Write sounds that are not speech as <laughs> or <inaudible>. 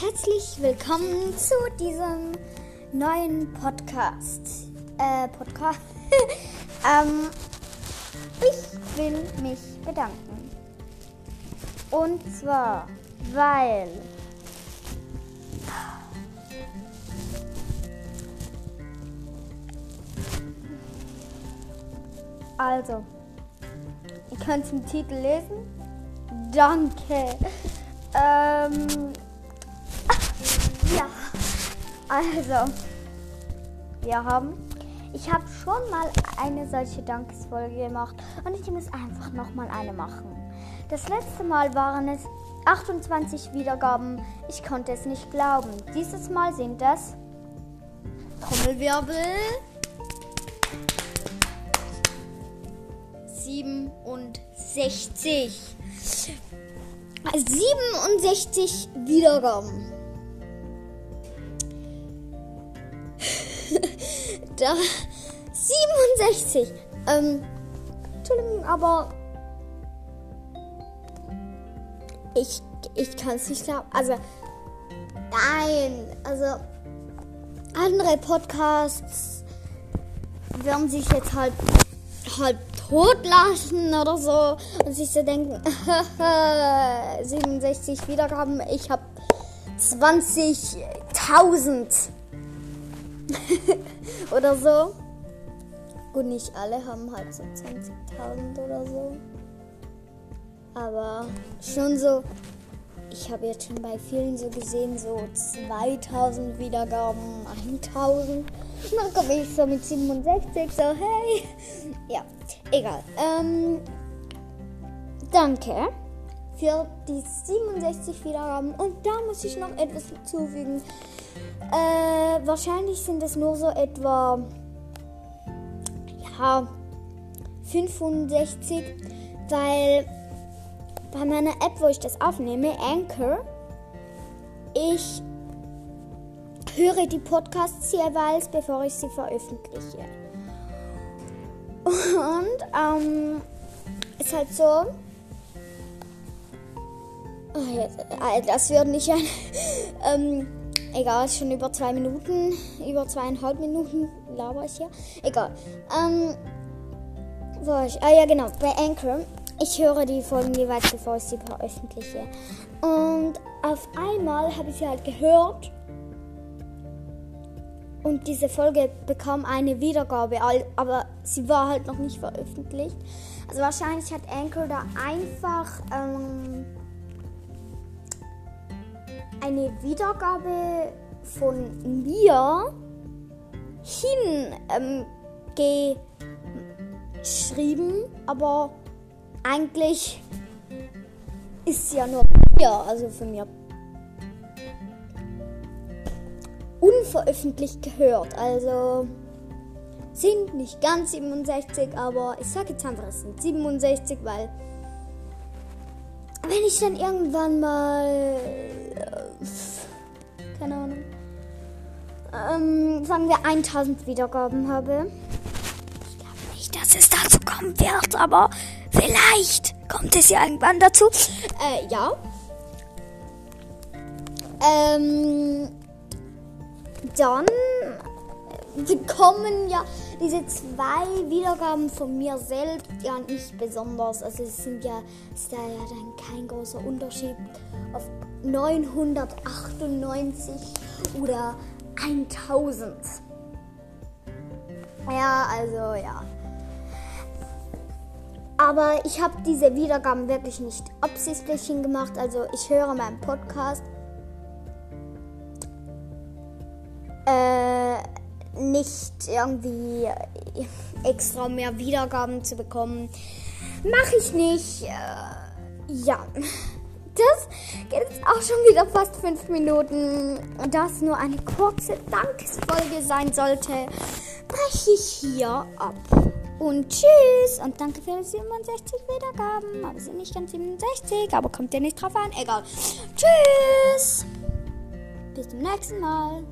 herzlich willkommen zu diesem neuen Podcast. Äh, Podcast. <laughs> ähm, ich will mich bedanken. Und zwar, weil Also, ihr könnt im Titel lesen. Danke. <laughs> Ähm, also, wir haben, ich habe schon mal eine solche Dankesfolge gemacht und ich muss einfach nochmal eine machen. Das letzte Mal waren es 28 Wiedergaben. Ich konnte es nicht glauben. Dieses Mal sind es Trommelwirbel 67. 67 Wiedergaben. Da 67. Ähm, Entschuldigung, aber ich, ich kann es nicht glauben. Also, nein. Also, andere Podcasts werden sich jetzt halt halt totlachen oder so und sich so denken, <laughs> 67 Wiedergaben, ich habe 20.000 <laughs> oder so. Gut, nicht alle haben halt so 20.000 oder so. Aber schon so, ich habe jetzt schon bei vielen so gesehen, so 2000 Wiedergaben, 1000. Und dann komme ich so mit 67, so hey. Ja, egal. Ähm, danke für die 67 Wiedergaben. Und da muss ich noch etwas hinzufügen. Äh, wahrscheinlich sind es nur so etwa ja 65, weil bei meiner App, wo ich das aufnehme, Anchor, ich höre die Podcasts jeweils, bevor ich sie veröffentliche. Und ähm, ist halt so. Äh, das wird nicht ein. ähm, egal, schon über zwei Minuten, über zweieinhalb Minuten laber ich hier. Egal. Ähm, wo ich? Ah ja, genau, bei Anchor. Ich höre die Folgen jeweils, bevor ich sie veröffentliche. Und auf einmal habe ich sie halt gehört und diese Folge bekam eine Wiedergabe, aber sie war halt noch nicht veröffentlicht. Also wahrscheinlich hat Anchor da einfach ähm, eine Wiedergabe von mir hingeschrieben, ähm, aber eigentlich ist ja nur mir, also von mir unveröffentlicht gehört. Also sind nicht ganz 67, aber ich sage jetzt einfach, es sind 67, weil wenn ich dann irgendwann mal, keine Ahnung, ähm, sagen wir 1000 Wiedergaben habe. Ich glaube nicht, dass es dazu kommen wird, aber vielleicht kommt es ja irgendwann dazu. Äh, ja. Ähm, dann bekommen ja diese zwei Wiedergaben von mir selbst ja nicht besonders. Also es sind ja, ist da ja dann kein großer Unterschied auf 998 oder 1000. Ja, also ja. Aber ich habe diese Wiedergaben wirklich nicht absichtlich hingemacht. Also ich höre meinen Podcast äh, nicht irgendwie extra mehr Wiedergaben zu bekommen. Mache ich nicht. Äh, ja. Das geht jetzt auch schon wieder fast fünf Minuten. Und da es nur eine kurze Dankesfolge sein sollte, breche ich hier ab. Und tschüss. Und danke für die 67 Wiedergaben. Aber sind nicht ganz 67, aber kommt ja nicht drauf an. Egal. Tschüss. Bis zum nächsten Mal.